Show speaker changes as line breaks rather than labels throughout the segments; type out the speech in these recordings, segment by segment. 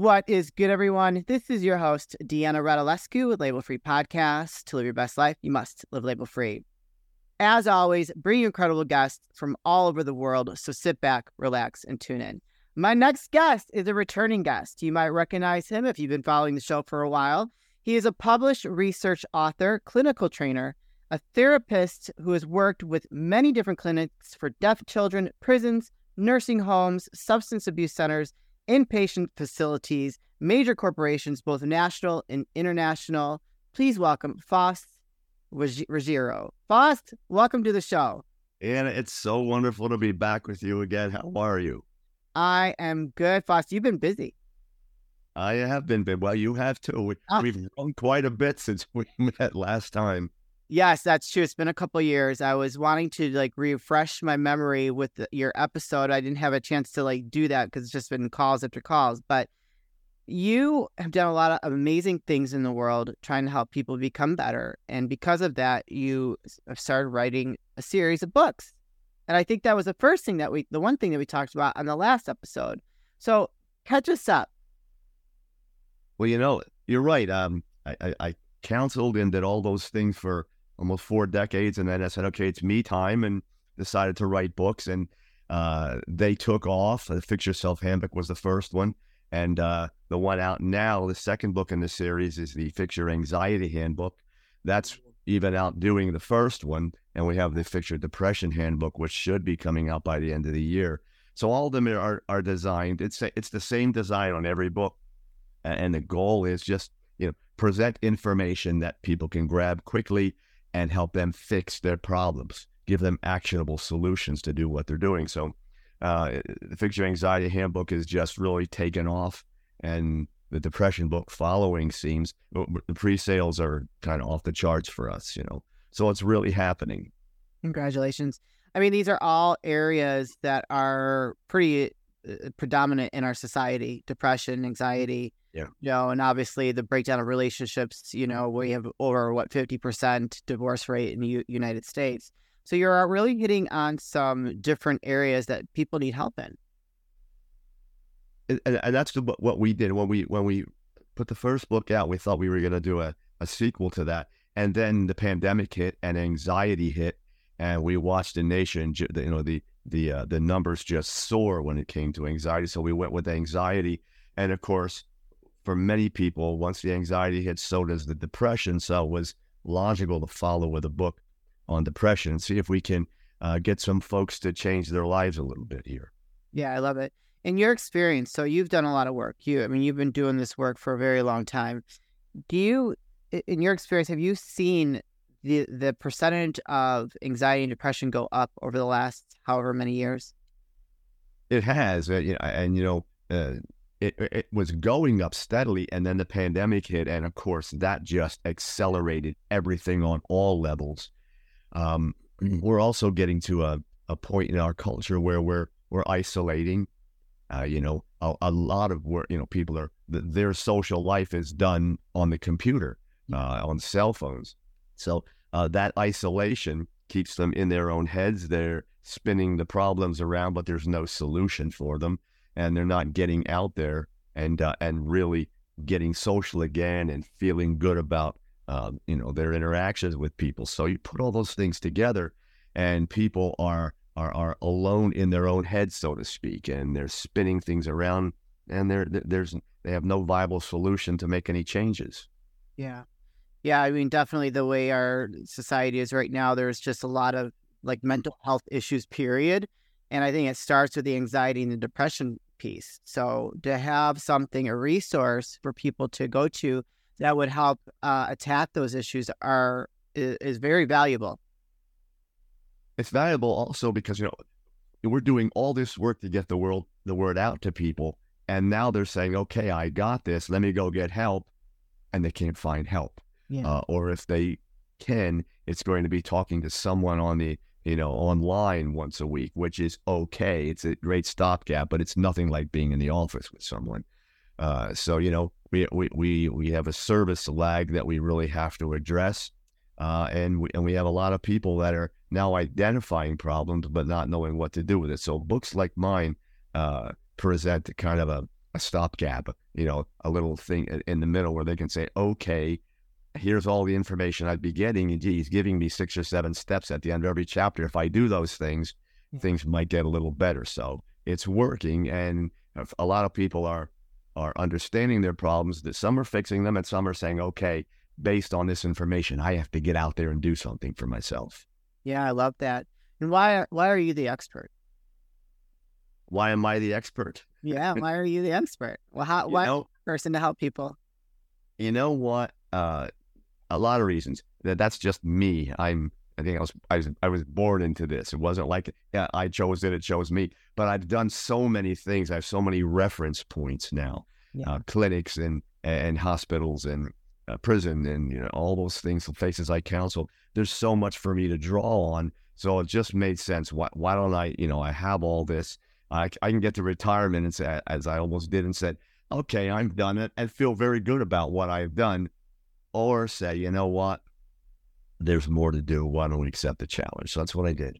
What is good, everyone? This is your host, Deanna Radulescu with Label Free Podcast. To live your best life, you must live label free. As always, bring incredible guests from all over the world. So sit back, relax, and tune in. My next guest is a returning guest. You might recognize him if you've been following the show for a while. He is a published research author, clinical trainer, a therapist who has worked with many different clinics for deaf children, prisons, nursing homes, substance abuse centers, inpatient facilities, major corporations, both national and international. Please welcome Faust Ruggiero. Faust, welcome to the show.
Anna, it's so wonderful to be back with you again. How are you?
I am good, Faust. You've been busy.
I have been, busy. well, you have too. We, have ah. grown quite a bit since we met last time.
Yes, that's true. It's been a couple years. I was wanting to like refresh my memory with the, your episode. I didn't have a chance to like do that because it's just been calls after calls. But you have done a lot of amazing things in the world trying to help people become better. And because of that, you have started writing a series of books. And I think that was the first thing that we, the one thing that we talked about on the last episode. So catch us up.
Well, you know, you're right. Um, I, I, I counseled and did all those things for almost four decades. And then I said, okay, it's me time and decided to write books. And uh, they took off. The Fix Yourself Handbook was the first one. And uh, the one out now, the second book in the series is the Fix Your Anxiety Handbook. That's even outdoing the first one. And we have the Fix Your Depression Handbook, which should be coming out by the end of the year. So all of them are, are designed. It's it's the same design on every book, and the goal is just you know present information that people can grab quickly and help them fix their problems, give them actionable solutions to do what they're doing. So uh, the Fix Your Anxiety Handbook is just really taken off, and the depression book following seems the pre-sales are kind of off the charts for us, you know. So it's really happening.
Congratulations. I mean, these are all areas that are pretty Uh, uh, predominant in our society: depression, mm, anxiety,
yeah.
You know, and obviously the breakdown of relationships, you know, we have over what 50% divorce rate in the U- United States. So you're uh, really hitting on some different areas that people need help in.
And, and that's the, what we did when we when we put the first book out. We thought we were going to do a, a sequel to that, and then the pandemic hit and anxiety hit, and we watched the nation. You know, the the uh, the numbers just soar when it came to anxiety. So we went with anxiety, and of course, for many people, once the anxiety hits, so does the depression. So it was logical to follow with a book on depression and see if we can uh, get some folks to change their lives a little bit here.
Yeah, I love it. In your experience, so you've done a lot of work. You, I mean, you've been doing this work for a very long time. Do you, in your experience, have you seen the the percentage of anxiety and depression go up over the last however many years?
It has, uh, you know, and you know, uh, it, it was going up steadily and then the pandemic hit and of course that just accelerated everything on all levels. Um, we're also getting to a, a point in our culture where we're we're isolating. Uh, you know a, a, lot of work you know people are their social life is done on the computer uh, on cell phones so uh, that isolation keeps them in their own heads they're spinning the problems around but there's no solution for them and they're not getting out there and uh, and really getting social again and feeling good about uh, you know their interactions with people. So you put all those things together, and people are are are alone in their own heads, so to speak, and they're spinning things around, and there there's they have no viable solution to make any changes.
Yeah, yeah. I mean, definitely the way our society is right now, there's just a lot of like mental health issues. Period. And I think it starts with the anxiety and the depression piece. So to have something, a resource for people to go to that would help uh, attack those issues are is, is very valuable.
It's valuable also because you know we're doing all this work to get the world the word out to people, and now they're saying, "Okay, I got this. Let me go get help," and they can't find help.
Yeah. Uh,
or if they can, it's going to be talking to someone on the you know, online once a week, which is okay. It's a great stopgap, but it's nothing like being in the office with someone. Uh, so you know, we, we we we have a service lag that we really have to address, uh, and we and we have a lot of people that are now identifying problems but not knowing what to do with it. So books like mine uh, present kind of a a stopgap, you know, a little thing in the middle where they can say, okay, here's all the information I'd be getting. And he's giving me six or seven steps at the end of every chapter. If I do those things, things might get a little better. So it's working. And a lot of people are are understanding their problems, that some are fixing them and some are saying, okay, based on this information, I have to get out there and do something for myself.
Yeah, I love that. And why why are you the expert?
Why am I the expert?
Yeah, why are you the expert? Well, how why know, person to help people?
You know what? Uh, a lot of reasons. That that's just me. I'm. I think I was. I was. I was born into this. It wasn't like yeah, I chose it. It chose me. But I've done so many things. I have so many reference points now. Yeah. Uh, clinics and and hospitals and uh, prison and you know all those things, the places I counsel. There's so much for me to draw on. So it just made sense. Why, why don't I, you know, I have all this. I, I can get to retirement and say, as I almost did and said, okay, I'm done it and feel very good about what I've done. Or say, you know what? There's more to do. Why don't we accept the challenge? So that's what I did.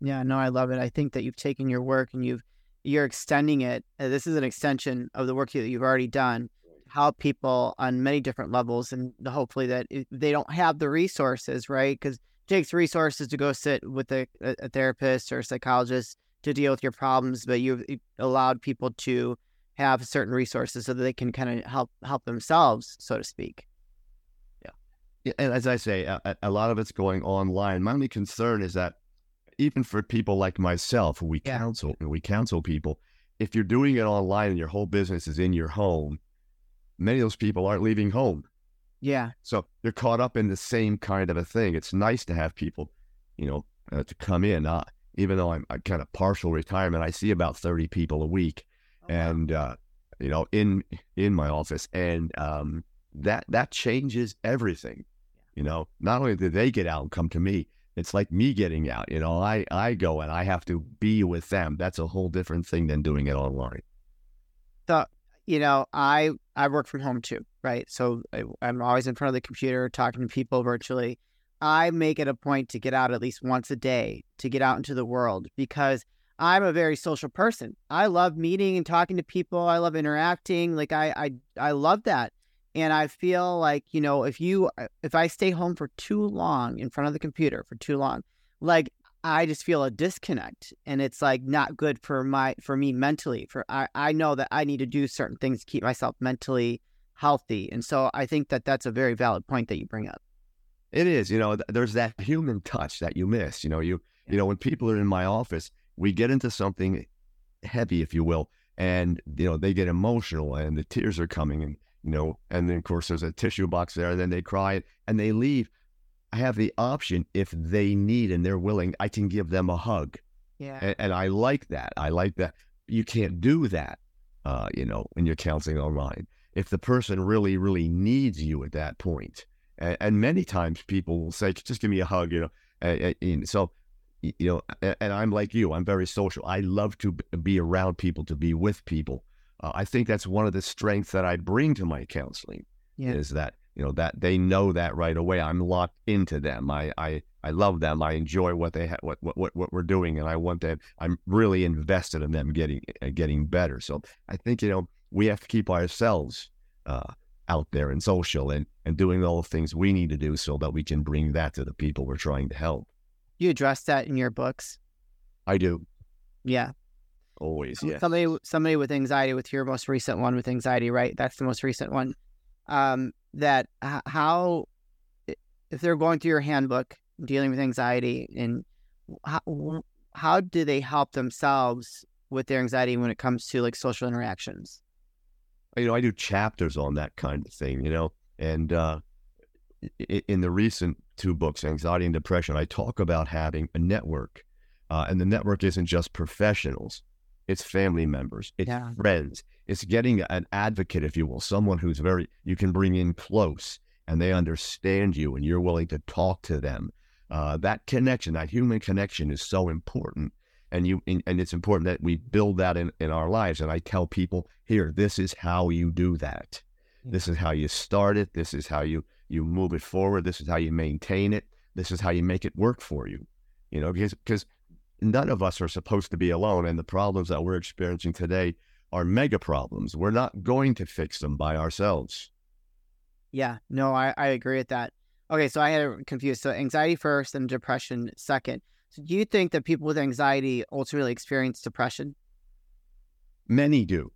Yeah, no, I love it. I think that you've taken your work and you've you're extending it. Uh, this is an extension of the work that you've already done. To help people on many different levels, and hopefully that they don't have the resources, right? Because it takes resources to go sit with a, a therapist or a psychologist to deal with your problems, but you've allowed people to have certain resources so that they can kind of help help themselves, so to speak.
And as I say, a, a, lot of it's going online. My only concern is that even for people like myself, we yeah. counsel we counsel people. If you're doing it online and your whole business is in your home, many of those people aren't leaving home.
Yeah.
So they're caught up in the same kind of a thing. It's nice to have people, you know, uh, to come in. Uh, even though I'm, I'm, kind of partial retirement, I see about 30 people a week, oh, and uh, you know, in in my office, and um, that that changes everything. You know, not only do they get out and come to me, it's like me getting out. You know, I I go and I have to be with them. That's a whole different thing than doing it online.
So you know, I I work from home too, right? So I, I'm always in front of the computer talking to people virtually. I make it a point to get out at least once a day to get out into the world because I'm a very social person. I love meeting and talking to people. I love interacting. Like I I I love that. And I feel like, you know, if you uh, if I stay home for too long in front of the computer for too long, like I just feel a disconnect and it's like not good for my for me mentally. For I, I know that I need to do certain things to keep myself mentally healthy. And so I think that that's a very valid point that you bring up.
It is, you know, there's that human touch that you miss. You know, you yeah. you know, when people are in my office, we get into something heavy, if you will, and you know, they get emotional and the tears are coming and you know, and then of course there's a tissue box there, and then they cry and they leave. I have the option if they need and they're willing, I can give them a hug.
Yeah.
And, and I like that. I like that. You can't do that, uh, you know, when you're counseling online. If the person really, really needs you at that point, and, and many times people will say, "Just give me a hug," you know. And, and so, you know, and, and, I'm like you. I'm very social. I love to be around people, to be with people. Uh, I think that's one of the strengths that I bring to my counseling. Yeah. Is that you know that they know that right away. I'm locked into them. I I, I love them. I enjoy what they ha- what, what what we're doing, and I want them. I'm really invested in them getting uh, getting better. So I think you know we have to keep ourselves uh, out there and social and and doing all the things we need to do so that we can bring that to the people we're trying to help.
You address that in your books.
I do.
Yeah.
Always. Yeah.
Somebody somebody with anxiety with your most recent one with anxiety, right? That's the most recent one. Um, that how if they're going through your handbook dealing with anxiety and how, how do they help themselves with their anxiety when it comes to like social interactions
you know i do chapters on that kind of thing you know and uh, in the recent two books anxiety and depression i talk about having a network uh, and the network isn't just professionals it's family members, it's yeah. friends, it's getting an advocate, if you will, someone who's very, you can bring in close and they understand you and you're willing to talk to them. Uh, that connection, that human connection is so important. And you and it's important that we build that in, in our lives. And I tell people here, this is how you do that. This is how you start it. This is how you you move it forward. This is how you maintain it. This is how you make it work for you. You know, because because none of us are supposed to be alone. And the problems that we're experiencing today are mega problems. We're not going to fix them by ourselves.
Yeah, no, I, I agree with that. Okay, so I had it confused. So anxiety first and depression second. So do you think that people with anxiety ultimately experience depression?
Many do.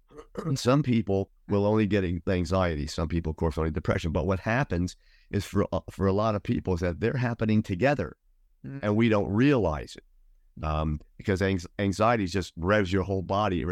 Some people will only get anxiety. Some people, of course, only depression. But what happens is for uh, for a lot of people is that they're happening together, mm-hmm. and we don't realize it. Um, because anxiety just revs your whole body,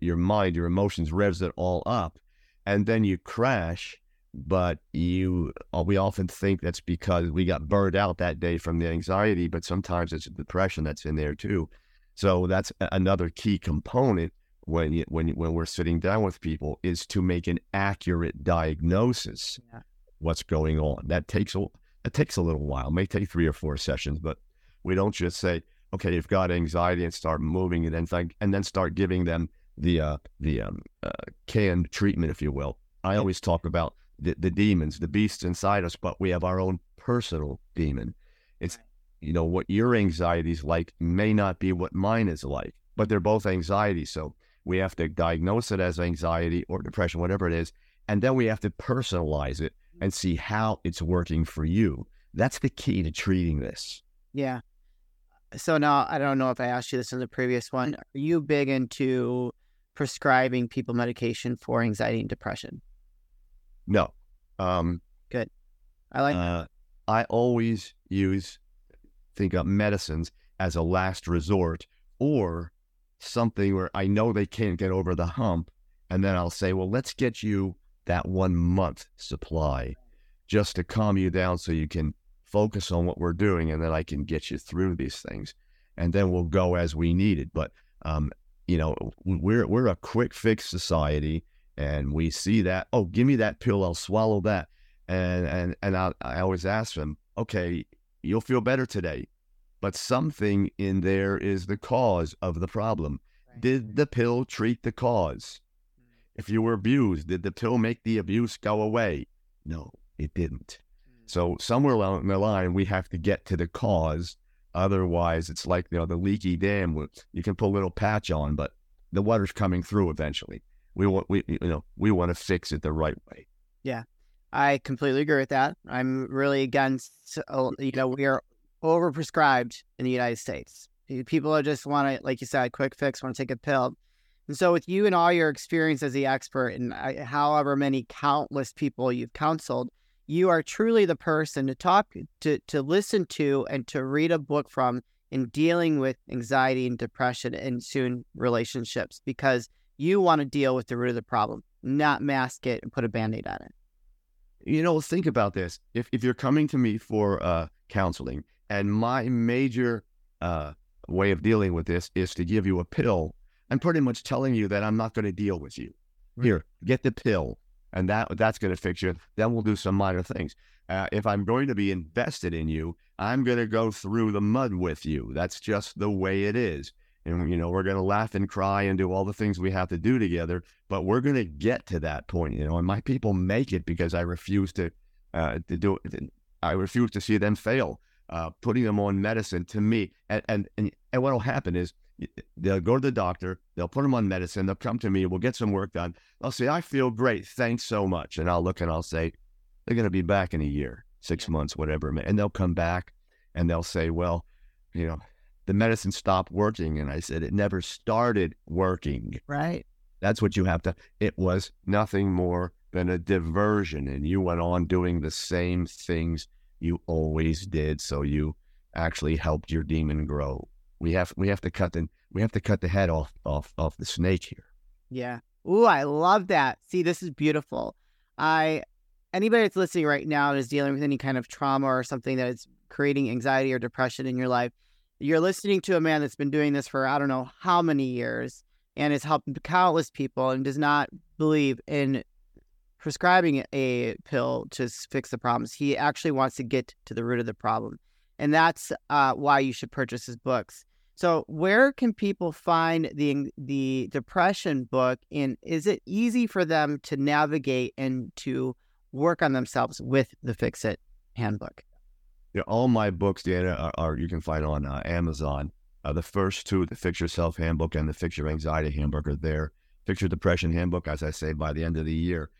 your mind, your emotions, revs it all up, and then you crash. But you, uh, we often think that's because we got burned out that day from the anxiety, but sometimes it's depression that's in there too. So that's another key component when you, when when we're sitting down with people is to make an accurate diagnosis yeah. what's going on. That takes a it takes a little while. It may take three or four sessions, but we don't just say, okay, you've got anxiety and start moving and then th- and then start giving them the uh, the um, uh, canned treatment, if you will. I always talk about the, the demons, the beasts inside us, but we have our own personal demon. It's you know what your anxiety is like may not be what mine is like, but they're both anxiety. So we have to diagnose it as anxiety or depression, whatever it is. And then we have to personalize it and see how it's working for you. That's the key to treating this.
Yeah. So now I don't know if I asked you this in the previous one. Are you big into prescribing people medication for anxiety and depression?
No. Um,
Good. I like.
Uh, I always use think of medicines as a last resort, or something where I know they can't get over the hump. And then I'll say, well, let's get you that one month supply just to calm you down so you can focus on what we're doing. And then I can get you through these things. And then we'll go as we need it. But, um, you know, we're, we're a quick fix society and we see that, oh, give me that pill. I'll swallow that. And, and, and I, I always ask them, okay, you'll feel better today but something in there is the cause of the problem. Right. Did the pill treat the cause? Mm. If you were abused, did the pill make the abuse go away? No, it didn't. So somewhere along the line, we have to get to the cause. Otherwise, it's like you know the leaky dam. You can put a little patch on, but the water's coming through eventually. We want we you know we want to fix it the right way.
Yeah, I completely agree with that. I'm really against. Uh, you know, we are overprescribed in the United States. People just want to, like you said, quick fix, want to take a pill. And so, with you and all your experience as the expert, and however many countless people you've counseled, you are truly the person to talk to, to listen to, and to read a book from in dealing with anxiety and depression and soon relationships, because you want to deal with the root of the problem, not mask it and put a band aid on it.
You know, think about this. If if you're coming to me for uh, counseling and my major uh, way of dealing with this is to give you a pill. I'm pretty much telling you that I'm not going to deal with you. Here, get the pill, and that that's going to fix you. Then we'll do some minor things. Uh, if I'm going to be invested in you, I'm going to go through the mud with you. That's just the way it is. And you know, we're going to laugh and cry and do all the things we have to do together. But we're going to get to that point. You know, and my people make it because I refuse to uh, to do it. I refuse to see them fail uh, putting them on medicine to me. And, and, and, and what will happen is they'll go to the doctor, they'll put them on medicine, they'll come to me, we'll get some work done. They'll say, I feel great. Thanks so much. And I'll look and I'll say, they're going to be back in a year, six months, whatever. And they'll come back and they'll say, well, you know, the medicine stopped working. And I said, it never started working.
Right.
That's what you have to, it was nothing more than a diversion. And you went on doing the same things you always did. So you actually helped your demon grow. We have we have to cut the we have to cut the head off off off the snake here.
Yeah. Ooh, I love that. See, this is beautiful. I anybody that's listening right now and is dealing with any kind of trauma or something that is creating anxiety or depression in your life, you're listening to a man that's been doing this for I don't know how many years and has helped countless people and does not believe in prescribing a pill to fix the problems. He actually wants to get to the root of the problem. And that's uh, why you should purchase his books. So, where can people find the the depression book? And is it easy for them to navigate and to work on themselves with the Fix It handbook?
Yeah, all my books, Dana, are, are you can find on uh, Amazon. Uh, the first two, the Fix Yourself Handbook and the Fix Your Anxiety Handbook, are there. Fix Your Depression Handbook, as I say, by the end of the year.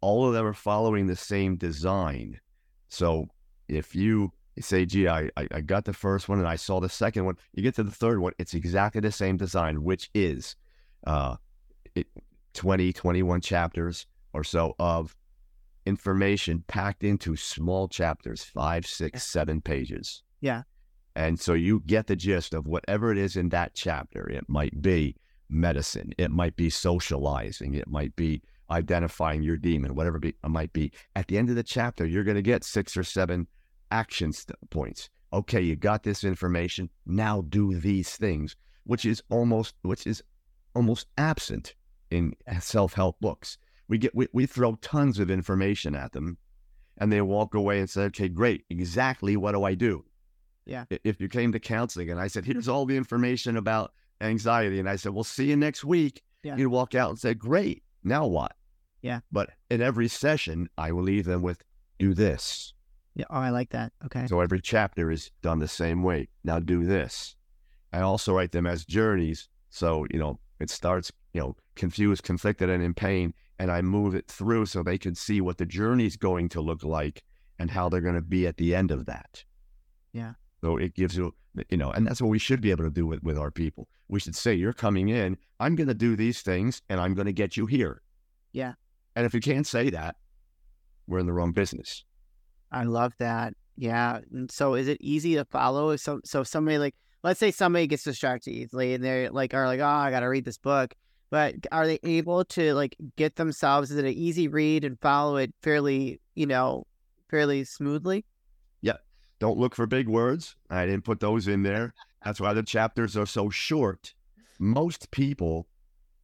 All of them are following the same design. So if you say, gee, I, I got the first one and I saw the second one, you get to the third one, it's exactly the same design, which is uh, it, 20, 21 chapters or so of information packed into small chapters, five, six, seven pages.
Yeah.
And so you get the gist of whatever it is in that chapter. It might be medicine, it might be socializing, it might be identifying your demon, whatever it might be. At the end of the chapter, you're going to get six or seven action st- points. Okay, you got this information. Now do these things, which is almost which is almost absent in self-help books. We get we, we throw tons of information at them and they walk away and say, okay, great. Exactly what do I do?
Yeah.
If you came to counseling and I said, here's all the information about anxiety, and I said, we'll see you next week.
Yeah.
You'd walk out and say, great. Now what?
Yeah.
But in every session, I will leave them with, do this.
Yeah. Oh, I like that. Okay.
So every chapter is done the same way. Now do this. I also write them as journeys. So, you know, it starts, you know, confused, conflicted, and in pain. And I move it through so they can see what the journey's going to look like and how they're going to be at the end of that.
Yeah.
So it gives you, you know, and that's what we should be able to do with, with our people. We should say, you're coming in, I'm going to do these things and I'm going to get you here.
Yeah.
And if you can't say that, we're in the wrong business.
I love that. Yeah. And so is it easy to follow? If so, so somebody like, let's say somebody gets distracted easily and they're like, are like, oh, I got to read this book. But are they able to like get themselves? Is it an easy read and follow it fairly, you know, fairly smoothly?
Yeah. Don't look for big words. I didn't put those in there. That's why the chapters are so short. Most people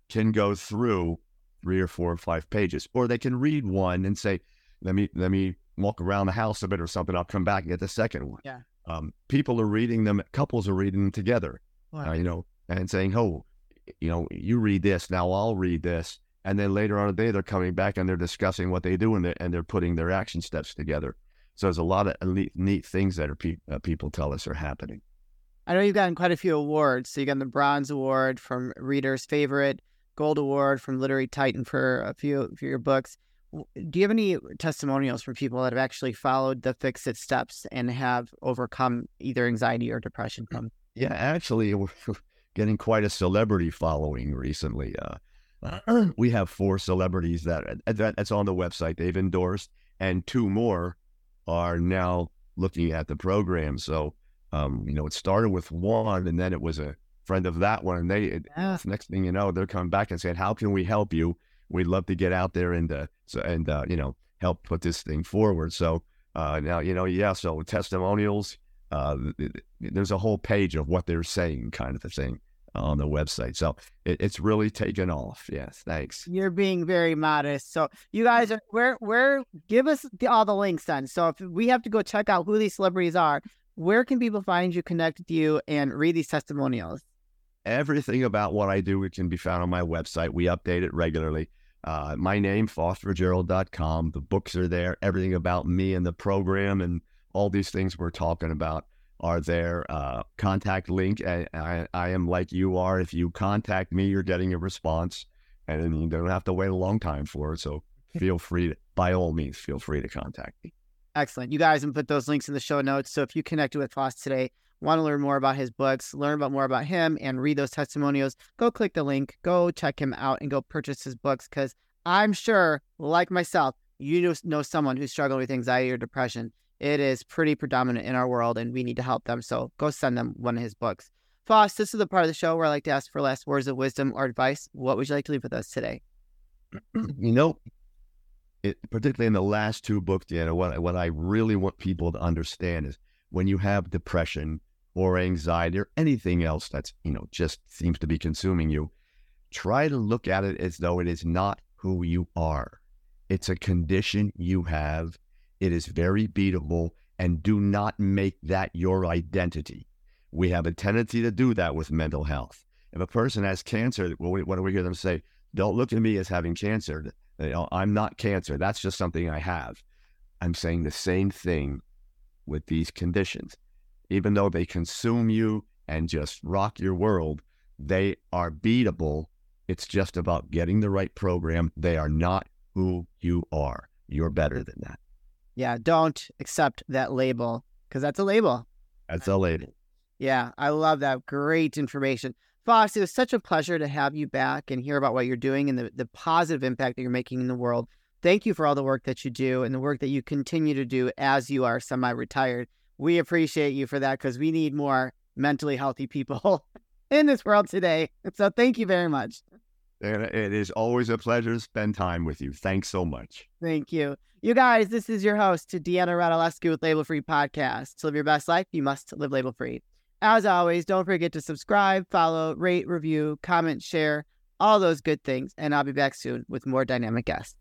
can go through three or four or five pages, or they can read one and say, "Let me let me walk around the house a bit or something. I'll come back and get the second one."
Yeah.
Um, people are reading them. Couples are reading them together.
Wow.
Uh, you know, and saying, "Oh, you know, you read this now. I'll read this." And then later on the day, they're coming back and they're discussing what they do and they're, and they're putting their action steps together. So there's a lot of neat, neat things that are pe- uh, people tell us are happening.
I know you've gotten quite a few awards. So you got the Bronze Award from Reader's Favorite, Gold Award from Literary Titan for a few for your books. Do you have any testimonials from people that have actually followed the Fix It steps and have overcome either anxiety or depression from?
Yeah, actually, we're getting quite a celebrity following recently. Uh, we have four celebrities that, that that's on the website they've endorsed, and two more are now looking at the program. So, um, you know, it started with one, and then it was a friend of that one, and they it,
Yeah.
next thing you know, they're coming back and saying, "How can we help you? We'd love to get out there and uh, so and uh, you know help put this thing forward." So uh, now you know, yeah. So testimonials, uh, th- th- there's a whole page of what they're saying, kind of a thing on the website. So it, it's really taken off. Yes, thanks.
You're being very modest. So you guys are where where give us the, all the links then. So if we have to go check out who these celebrities are, where can people find you, connect with you, and read these testimonials?
Everything about what I do it can be found on my website. We update it regularly. Uh, my name, faustruggiero.com. The books are there. Everything about me and the program and all these things we're talking about are there. Uh, contact link. I, I, I am like you are. If you contact me, you're getting a response, and you don't have to wait a long time for it. So feel free to, by all means, feel free to contact me.
Excellent. You guys can put those links in the show notes. So if you connected with Faust today, want to learn more about his books, learn about more about him, and read those testimonials, go click the link, go check him out, and go purchase his books. Because I'm sure, like myself, you know someone who's struggling with anxiety or depression. It is pretty predominant in our world, and we need to help them. So go send them one of his books. Faust, this is the part of the show where I like to ask for last words of wisdom or advice. What would you like to leave with us today?
you know, it, particularly in the last two books, Deanna, what, what I really want people to understand is when you have depression or anxiety or anything else that's, you know, just seems to be consuming you, try to look at it as though it is not who you are. It's a condition you have. It is very beatable, and do not make that your identity. We have a tendency to do that with mental health. If a person has cancer, what, we, what do we hear them say? Don't look at me as having cancer. I'm not cancer. That's just something I have. I'm saying the same thing with these conditions. Even though they consume you and just rock your world, they are beatable It's just about getting the right program. They are not who you are. You're better than that.
Yeah, don't accept that label because that's a label.
That's a label.
Yeah, I love that. Great information. Faust, it was such a pleasure to have you back and hear about what you're doing and the, the positive impact that you're making in the world. Thank you for all the work that you do and the work that you continue to do as you are semi retired. We appreciate you for that because we need more mentally healthy people in this world today. So thank you very much.
It is always a pleasure to spend time with you. Thanks so much.
Thank you. You guys, this is your host, Deanna Radulescu with Label Free Podcast. To live your best life, you must live label free. As always, don't forget to subscribe, follow, rate, review, comment, share, all those good things. And I'll be back soon with more dynamic guests.